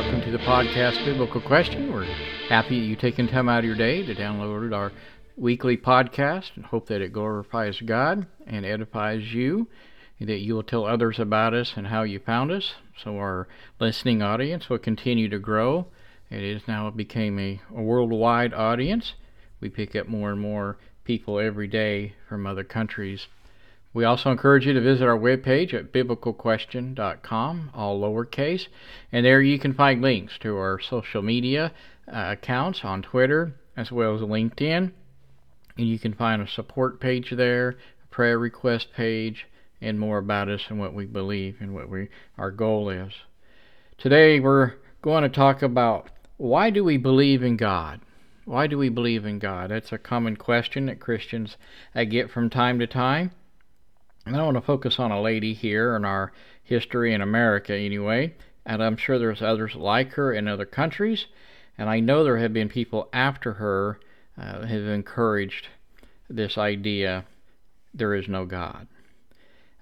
welcome to the podcast Biblical Question. We're happy that you've taken time out of your day to download our weekly podcast and hope that it glorifies God and edifies you, and that you will tell others about us and how you found us. So our listening audience will continue to grow. It is now became a, a worldwide audience. We pick up more and more people every day from other countries we also encourage you to visit our webpage at biblicalquestion.com, all lowercase, and there you can find links to our social media uh, accounts on Twitter as well as LinkedIn. And you can find a support page there, a prayer request page, and more about us and what we believe and what we our goal is. Today we're going to talk about why do we believe in God? Why do we believe in God? That's a common question that Christians uh, get from time to time. And I want to focus on a lady here in our history in America, anyway, and I'm sure there's others like her in other countries, and I know there have been people after her uh, have encouraged this idea there is no God.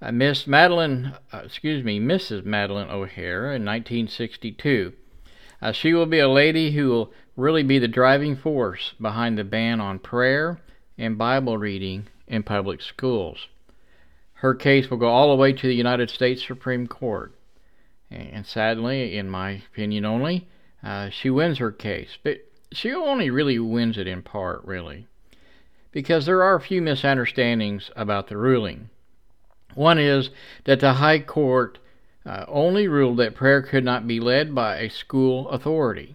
Uh, Miss Madalyn, uh, excuse me, Mrs. Madalyn O'Hair in 1962. Uh, she will be a lady who will really be the driving force behind the ban on prayer and Bible reading in public schools her case will go all the way to the United States Supreme Court. And sadly, in my opinion only, uh, she wins her case. But she only really wins it in part, really. Because there are a few misunderstandings about the ruling. One is that the High Court uh, only ruled that prayer could not be led by a school authority.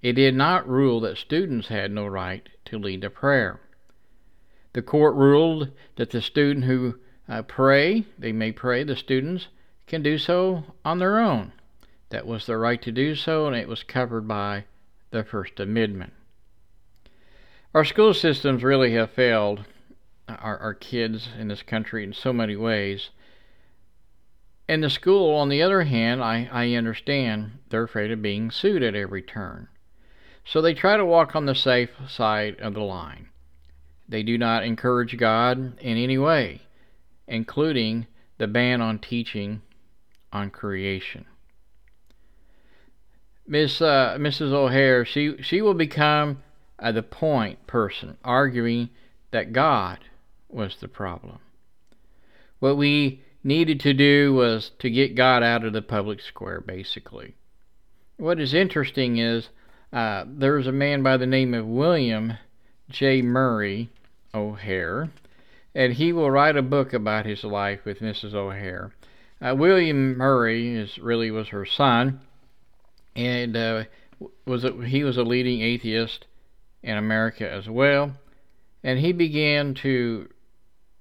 It did not rule that students had no right to lead a prayer. The court ruled that the student who uh, pray. They may pray. The students can do so on their own. That was their right to do so, and it was covered by the First Amendment. Our school systems really have failed our, our kids in this country in so many ways. And the school, on the other hand, I, I understand they're afraid of being sued at every turn. So they try to walk on the safe side of the line. They do not encourage God in any way including the ban on teaching on creation. Miss uh, Mrs. O'Hair, she she will become uh, the point person, arguing that God was the problem. What we needed to do was to get God out of the public square, basically. What is interesting is uh, there's a man by the name of William J. Murray O'Hair and he will write a book about his life with Mrs. O'Hair. Uh, William Murray is really was her son, and uh, was a, he was a leading atheist in America as well. And he began to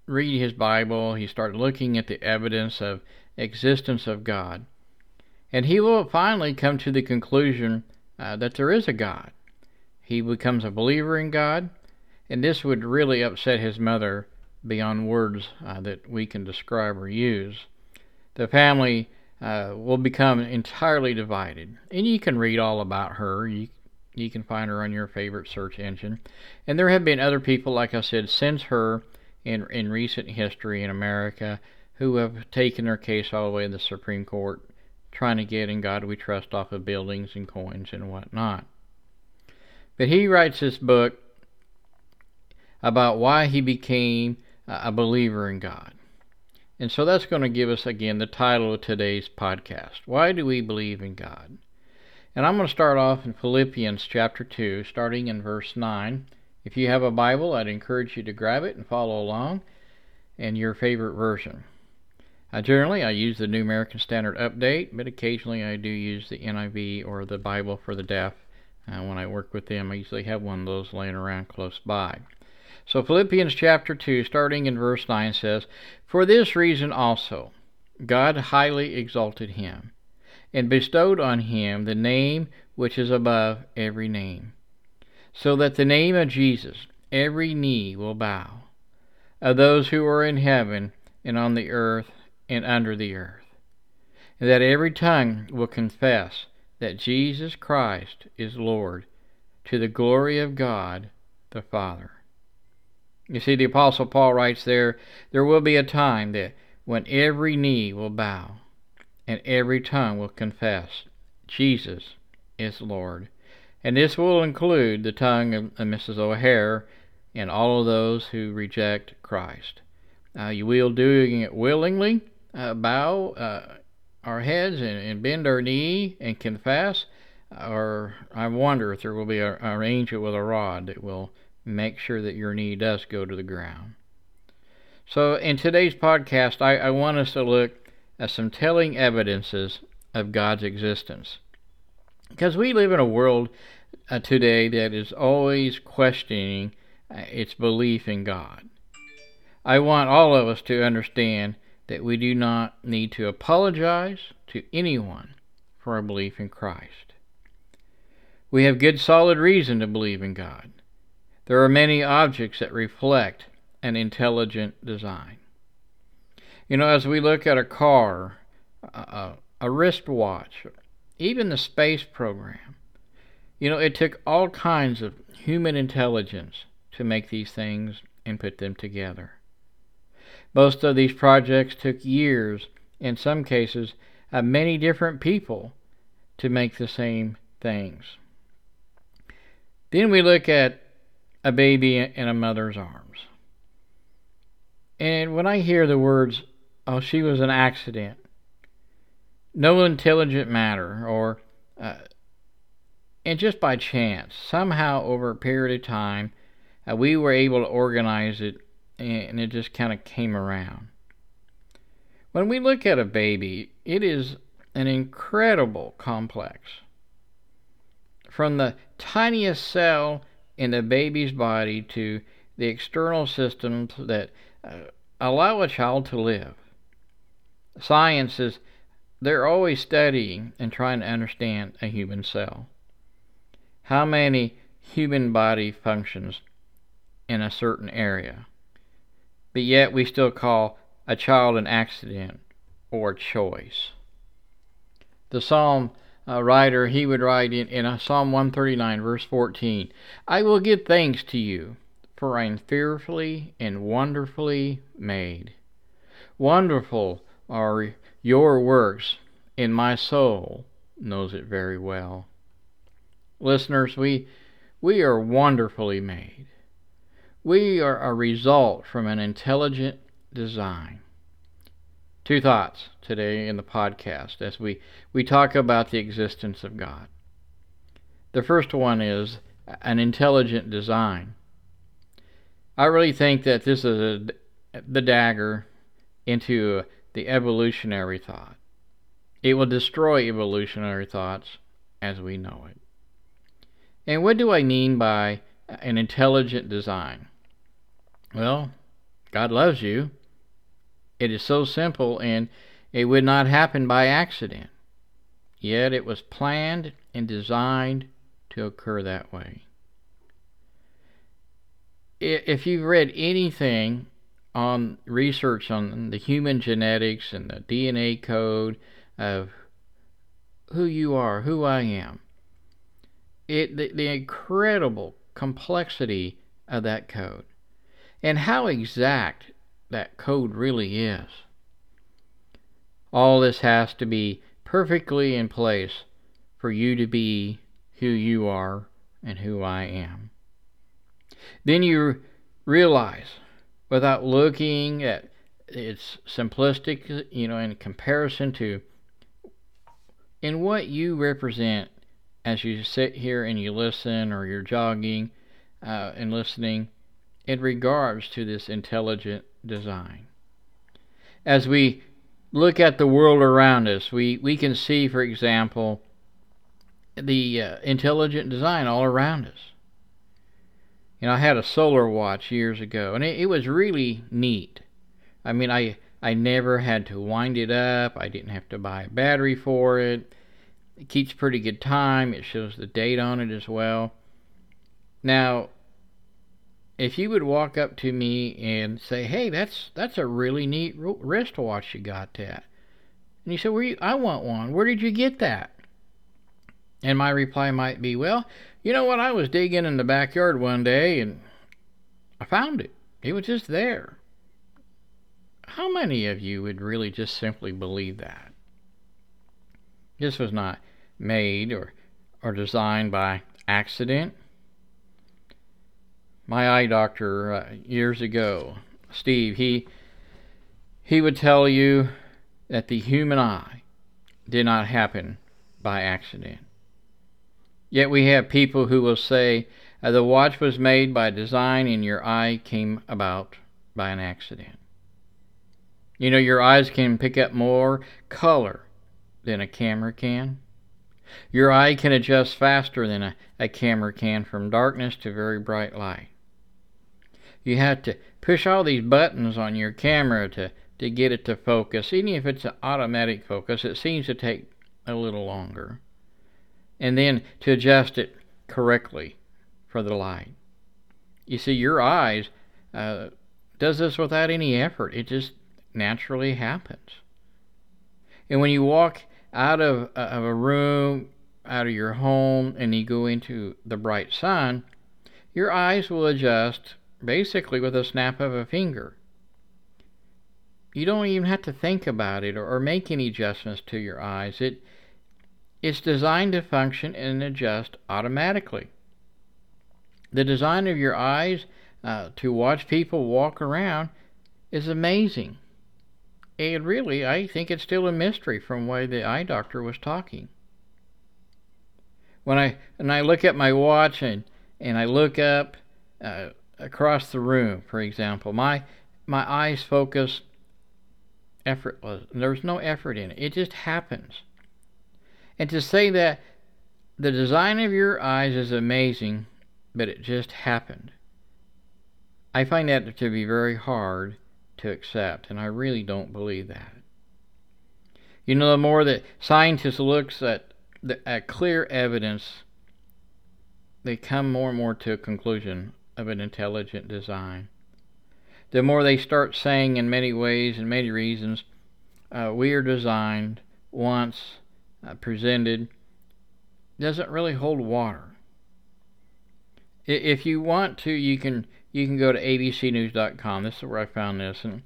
read his Bible. He started looking at the evidence of existence of God, and he will finally come to the conclusion uh, that there is a God. He becomes a believer in God, and this would really upset his mother beyond words uh, that we can describe or use. The family uh, will become entirely divided, and you can read all about her. You you can find her on your favorite search engine, and there have been other people, like I said, since her in in recent history in America who have taken their case all the way to the Supreme Court, trying to get in God we trust off of buildings and coins and whatnot. But he writes this book about why he became a believer in God. And so that's going to give us again the title of today's podcast. Why do we believe in God? And I'm going to start off in Philippians chapter 2, starting in verse 9. If you have a Bible, I'd encourage you to grab it and follow along in your favorite version. I generally, I use the New American Standard Update, but occasionally I do use the NIV or the Bible for the Deaf. Uh, when I work with them, I usually have one of those laying around close by. So Philippians chapter 2, starting in verse 9, says, For this reason also God highly exalted him, and bestowed on him the name which is above every name, so that the name of Jesus every knee will bow, of those who are in heaven and on the earth and under the earth, and that every tongue will confess that Jesus Christ is Lord, to the glory of God the Father. You see, the Apostle Paul writes there, there will be a time that when every knee will bow and every tongue will confess Jesus is Lord. And this will include the tongue of, Mrs. O'Hair and all of those who reject Christ. Uh, you will doing it willingly, uh, bow uh, our heads and, and, bend our knee and confess, or I wonder if there will be an angel with a rod that will make sure that your knee does go to the ground. So, in today's podcast, I, I want us to look at some telling evidences of God's existence. Because we live in a world uh, today that is always questioning uh, its belief in God. I want all of us to understand that we do not need to apologize to anyone for our belief in Christ. We have good solid reason to believe in God. There are many objects that reflect an intelligent design. You know, as we look at a car, a, a wristwatch, even the space program, you know, it took all kinds of human intelligence to make these things and put them together. Most of these projects took years, in some cases, of many different people to make the same things. Then we look at a baby in a mother's arms. And when I hear the words, oh, she was an accident, no intelligent matter, or uh, and just by chance, somehow over a period of time, uh, we were able to organize it and it just kind of came around. When we look at a baby, it is an incredible complex. From the tiniest cell in the baby's body to the external systems that uh, allow a child to live. Science is, they're always studying and trying to understand a human cell. How many human body functions in a certain area? But yet we still call a child an accident or choice. The Psalm uh, writer, he would write in, in Psalm 139, verse 14, I will give thanks to you for I am fearfully and wonderfully made. Wonderful are your works, and my soul knows it very well. Listeners, we, we are wonderfully made. We are a result from an intelligent design. Two thoughts today in the podcast as we, we talk about the existence of God. The first one is an intelligent design. I really think that this is a, the dagger into the evolutionary thought. It will destroy evolutionary thoughts as we know it. And what do I mean by an intelligent design? Well, God loves you. It is so simple and it would not happen by accident. Yet it was planned and designed to occur that way if you've read anything on research on the human genetics and the DNA code of who you are, who I am, it the, the incredible complexity of that code and how exact that code really is. All this has to be perfectly in place for you to be who you are and who I am. Then you realize, without looking at its simplistic, you know, in comparison to in what you represent as you sit here and you listen or you're jogging uh, and listening in regards to this intelligent design. As we look at the world around us, we, we can see, for example, the uh, intelligent design all around us. You know, I had a solar watch years ago, and it, it was really neat. I mean, I I never had to wind it up. I didn't have to buy a battery for it. It keeps pretty good time. It shows the date on it as well. Now, if you would walk up to me and say, "Hey, that's that's a really neat wristwatch you got that," and you say, "Where you? I want one. Where did you get that?" And my reply might be, "Well, you know what? I was digging in the backyard one day and I found it. It was just there. How many of you would really just simply believe that? This was not made or, or designed by accident. My eye doctor uh, years ago, Steve, he he would tell you that the human eye did not happen by accident. Yet we have people who will say uh, the watch was made by design and your eye came about by an accident. You know, your eyes can pick up more color than a camera can. Your eye can adjust faster than a, a camera can from darkness to very bright light. You have to push all these buttons on your camera to, to get it to focus. Even if it's an automatic focus, it seems to take a little longer. And then to adjust it correctly for the light. You see, your eyes uh, does this without any effort. It just naturally happens. And when you walk out of, uh, of a room, out of your home, and you go into the bright sun, your eyes will adjust basically with a snap of a finger. You don't even have to think about it or, make any adjustments to your eyes. It it's designed to function and adjust automatically. The design of your eyes uh, to watch people walk around is amazing. And really, I think it's still a mystery from why the eye doctor was talking. When I and I look at my watch and, and I look up uh, across the room, for example, my my eyes focus effortless. There's no effort in it. It just happens. And to say that the design of your eyes is amazing, but it just happened. I find that to be very hard to accept, and I really don't believe that. You know, the more that scientists looks at, the, at clear evidence, they come more and more to a conclusion of an intelligent design. The more they start saying, in many ways and many reasons, uh, we are designed once uh, presented, doesn't really hold water. If you want to, you can you can go to abcnews.com. This is where I found this, and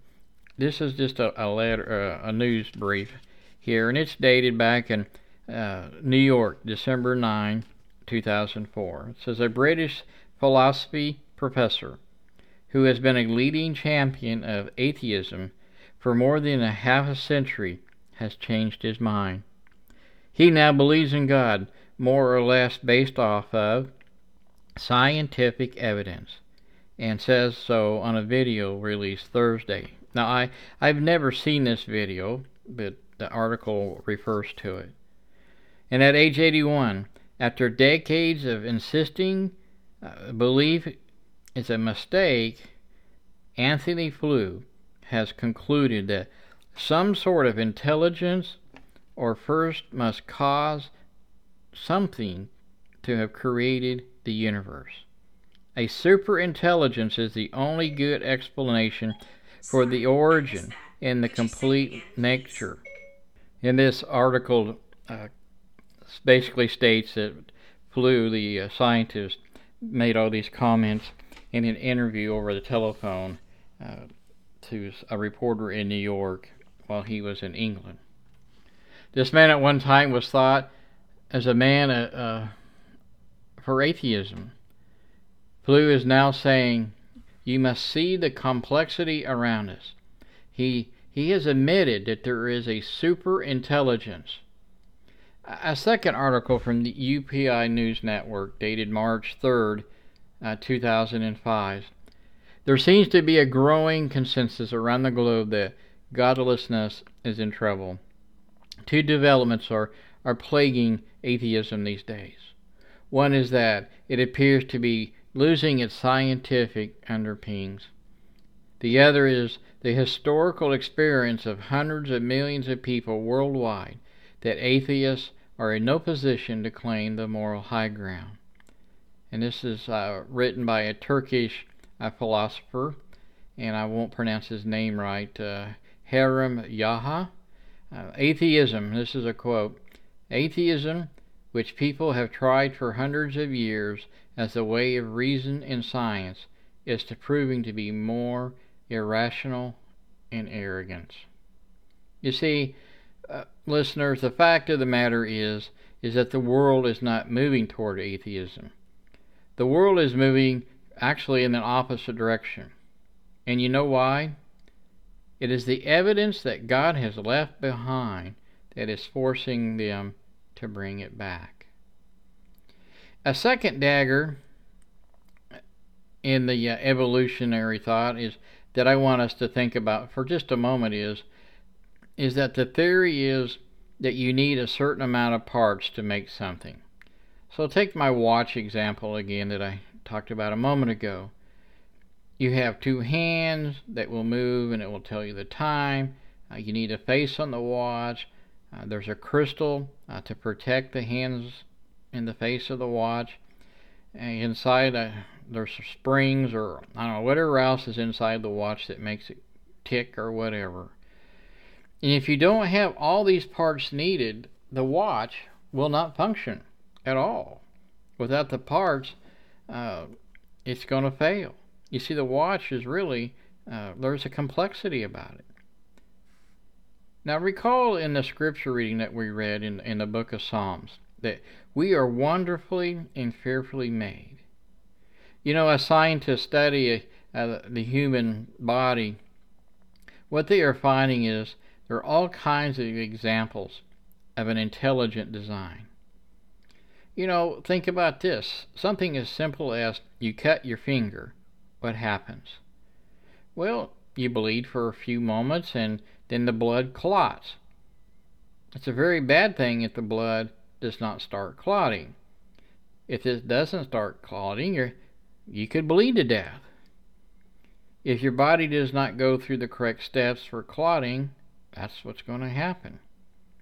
this is just a, a letter, uh, a news brief here, and it's dated back in uh, New York, December 9, 2004. It says a British philosophy professor who has been a leading champion of atheism for more than a half a century has changed his mind. He now believes in God more or less based off of scientific evidence and says so on a video released Thursday. Now, I, I've never seen this video, but the article refers to it. And at age 81, after decades of insisting uh, belief is a mistake, Anthony Flew has concluded that some sort of intelligence or first must cause something to have created the universe. A superintelligence is the only good explanation for the origin and the complete nature. In this article, uh, basically states that Flew, the uh, scientist, made all these comments in an interview over the telephone uh, to a reporter in New York while he was in England. This man at one time was thought as a man uh, uh, for atheism. Flew is now saying, You must see the complexity around us. He, he has admitted that there is a super intelligence. A second article from the UPI News Network, dated March 3rd, uh, 2005. There seems to be a growing consensus around the globe that godlessness is in trouble. Two developments are, are plaguing atheism these days. One is that it appears to be losing its scientific underpinnings. The other is the historical experience of hundreds of millions of people worldwide that atheists are in no position to claim the moral high ground. And this is uh, written by a Turkish uh, philosopher, and I won't pronounce his name right, uh, Haram Yaha. Uh, atheism, this is a quote Atheism, which people have tried for hundreds of years as a way of reason and science, is to proving to be more irrational and arrogant. You see, uh, listeners, the fact of the matter is, is that the world is not moving toward atheism. The world is moving actually in the opposite direction. And you know why? It is the evidence that God has left behind that is forcing them to bring it back. A second dagger in the uh, evolutionary thought is that I want us to think about for just a moment is is that the theory is that you need a certain amount of parts to make something. So take my watch example again that I talked about a moment ago. You have two hands that will move and it will tell you the time. Uh, you need a face on the watch. Uh, there's a crystal uh, to protect the hands in the face of the watch. And inside, uh, there's springs or I don't know whatever else is inside the watch that makes it tick or whatever. And if you don't have all these parts needed, the watch will not function at all. Without the parts, uh, it's going to fail. You see, the watch is really, uh, there's a complexity about it. Now, recall in the scripture reading that we read in, in the book of Psalms that we are wonderfully and fearfully made. You know, as scientists study uh, the human body, what they are finding is there are all kinds of examples of an intelligent design. You know, think about this something as simple as you cut your finger, what happens? Well, you bleed for a few moments and then the blood clots. It's a very bad thing if the blood does not start clotting. If it doesn't start clotting, you you could bleed to death. If your body does not go through the correct steps for clotting, that's what's going to happen.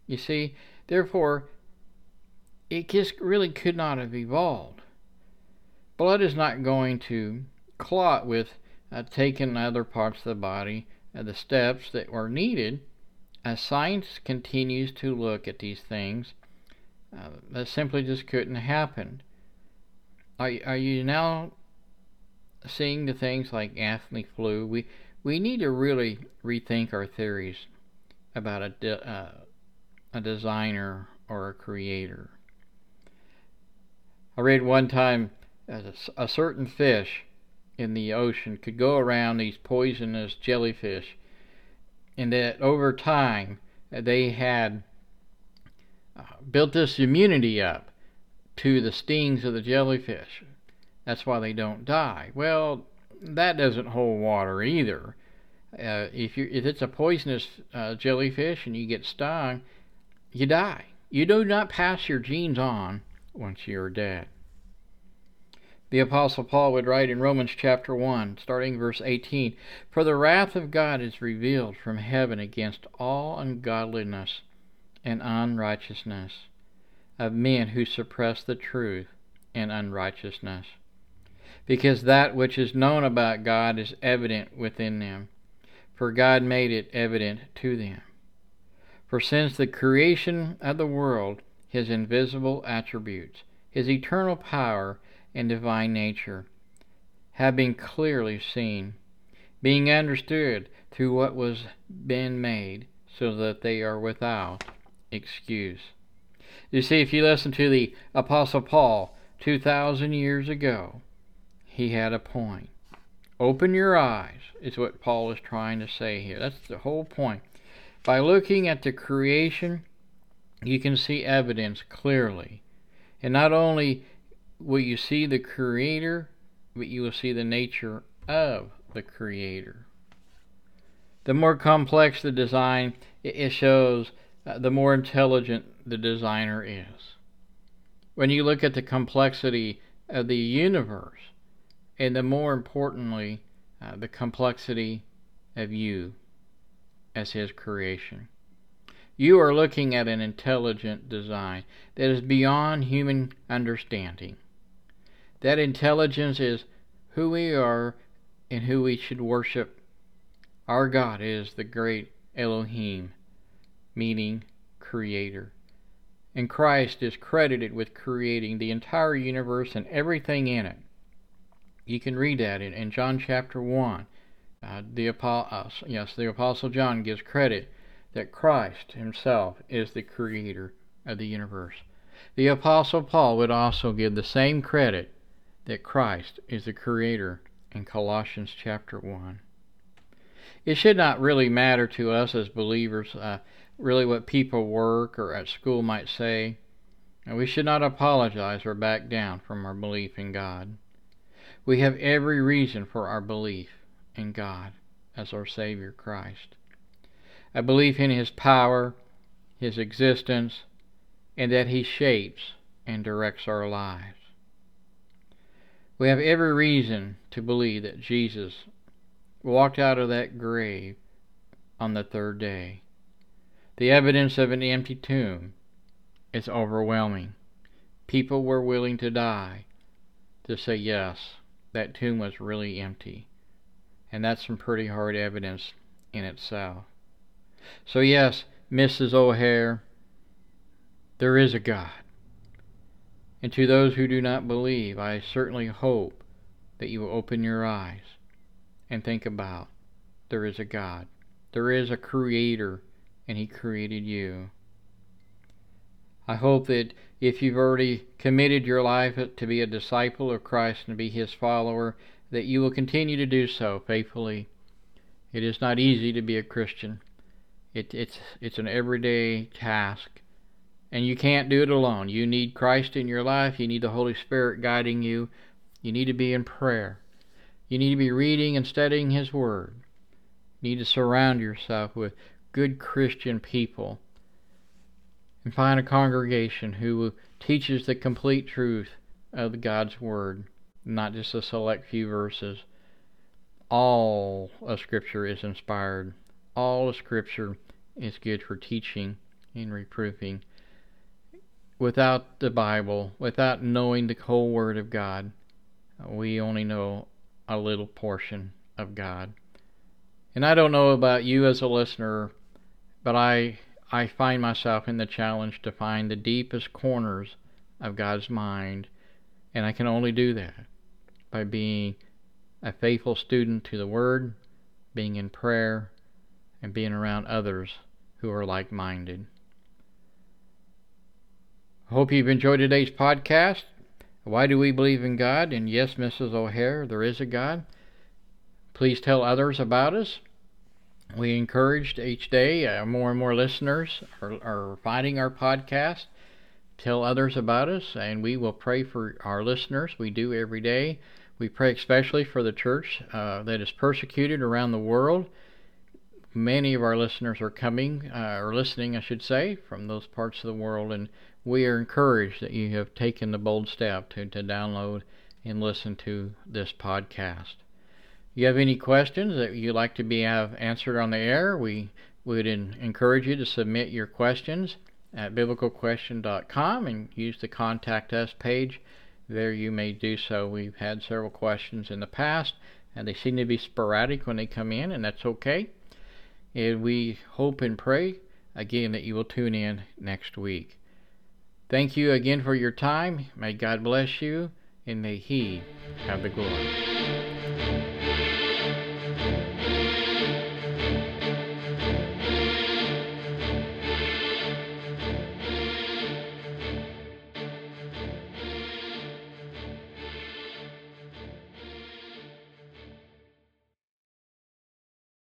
You see, therefore, it just really could not have evolved. Blood is not going to clot with uh, taking other parts of the body, uh, the steps that were needed. As science continues to look at these things, uh, that simply just couldn't happen. Are, are you now seeing the things like Anthony Flew? We we need to really rethink our theories about a, de- uh, a designer or a creator. I read one time that a certain fish in the ocean could go around these poisonous jellyfish, and that over time they had uh, built this immunity up to the stings of the jellyfish. That's why they don't die. Well, that doesn't hold water either. Uh, if you if it's a poisonous uh, jellyfish and you get stung, you die. You do not pass your genes on once you're dead. The Apostle Paul would write in Romans chapter 1, starting verse 18 For the wrath of God is revealed from heaven against all ungodliness and unrighteousness of men who suppress the truth in unrighteousness. Because that which is known about God is evident within them for God made it evident to them. For since the creation of the world, his invisible attributes, his eternal power and divine nature, have been clearly seen, being understood through what was been made, so that they are without excuse. You see, if you listen to the Apostle Paul 2,000 years ago, he had a point. Open your eyes, is what Paul is trying to say here. That's the whole point. By looking at the creation, you can see evidence clearly. And not only will you see the Creator, but you will see the nature of the Creator. The more complex the design, it shows uh, the more intelligent the designer is. When you look at the complexity of the universe, and the more importantly, uh, the complexity of you as His creation. You are looking at an intelligent design that is beyond human understanding. That intelligence is who we are and who we should worship. Our God is the great Elohim, meaning creator. And Christ is credited with creating the entire universe and everything in it. You can read that in, in John chapter 1. Uh, the, uh, yes, the Apostle John gives credit that Christ himself is the creator of the universe. The Apostle Paul would also give the same credit that Christ is the Creator in Colossians chapter 1. It should not really matter to us as believers, uh, really what people work or at school might say. And we should not apologize or back down from our belief in God. We have every reason for our belief in God as our Savior Christ. A belief in His power, His existence, and that He shapes and directs our lives. We have every reason to believe that Jesus walked out of that grave on the third day. The evidence of an empty tomb is overwhelming. People were willing to die to say, yes, that tomb was really empty. And that's some pretty hard evidence in itself. So, yes, Mrs. O'Hair, there is a God. And to those who do not believe, I certainly hope that you will open your eyes and think about there is a God. There is a Creator, and He created you. I hope that if you've already committed your life to be a disciple of Christ and be His follower, that you will continue to do so faithfully. It is not easy to be a Christian. It, it's, it's an everyday task. And you can't do it alone. You need Christ in your life. You need the Holy Spirit guiding you. You need to be in prayer. You need to be reading and studying His Word. You need to surround yourself with good Christian people and find a congregation who teaches the complete truth of God's Word, not just a select few verses. All of Scripture is inspired. All of Scripture is good for teaching and reproofing without the Bible, without knowing the whole Word of God, we only know a little portion of God. And I don't know about you as a listener, but I I find myself in the challenge to find the deepest corners of God's mind, and I can only do that by being a faithful student to the Word, being in prayer, and being around others who are like minded. I hope you've enjoyed today's podcast. Why do we believe in God? And yes, Mrs. O'Hair, there is a God. Please tell others about us. We encouraged each day uh, more and more listeners are, are finding our podcast. Tell others about us, and we will pray for our listeners. We do every day. We pray especially for the church uh, that is persecuted around the world. Many of our listeners are coming, uh, or listening, I should say, from those parts of the world, and we are encouraged that you have taken the bold step to, to download and listen to this podcast. You have any questions that you'd like to be have answered on the air, we would in, encourage you to submit your questions at biblicalquestion.com and use the contact us page. There you may do so. We've had several questions in the past, and they seem to be sporadic when they come in, and that's okay. And we hope and pray again that you will tune in next week. Thank you again for your time. May God bless you, and may He have the glory.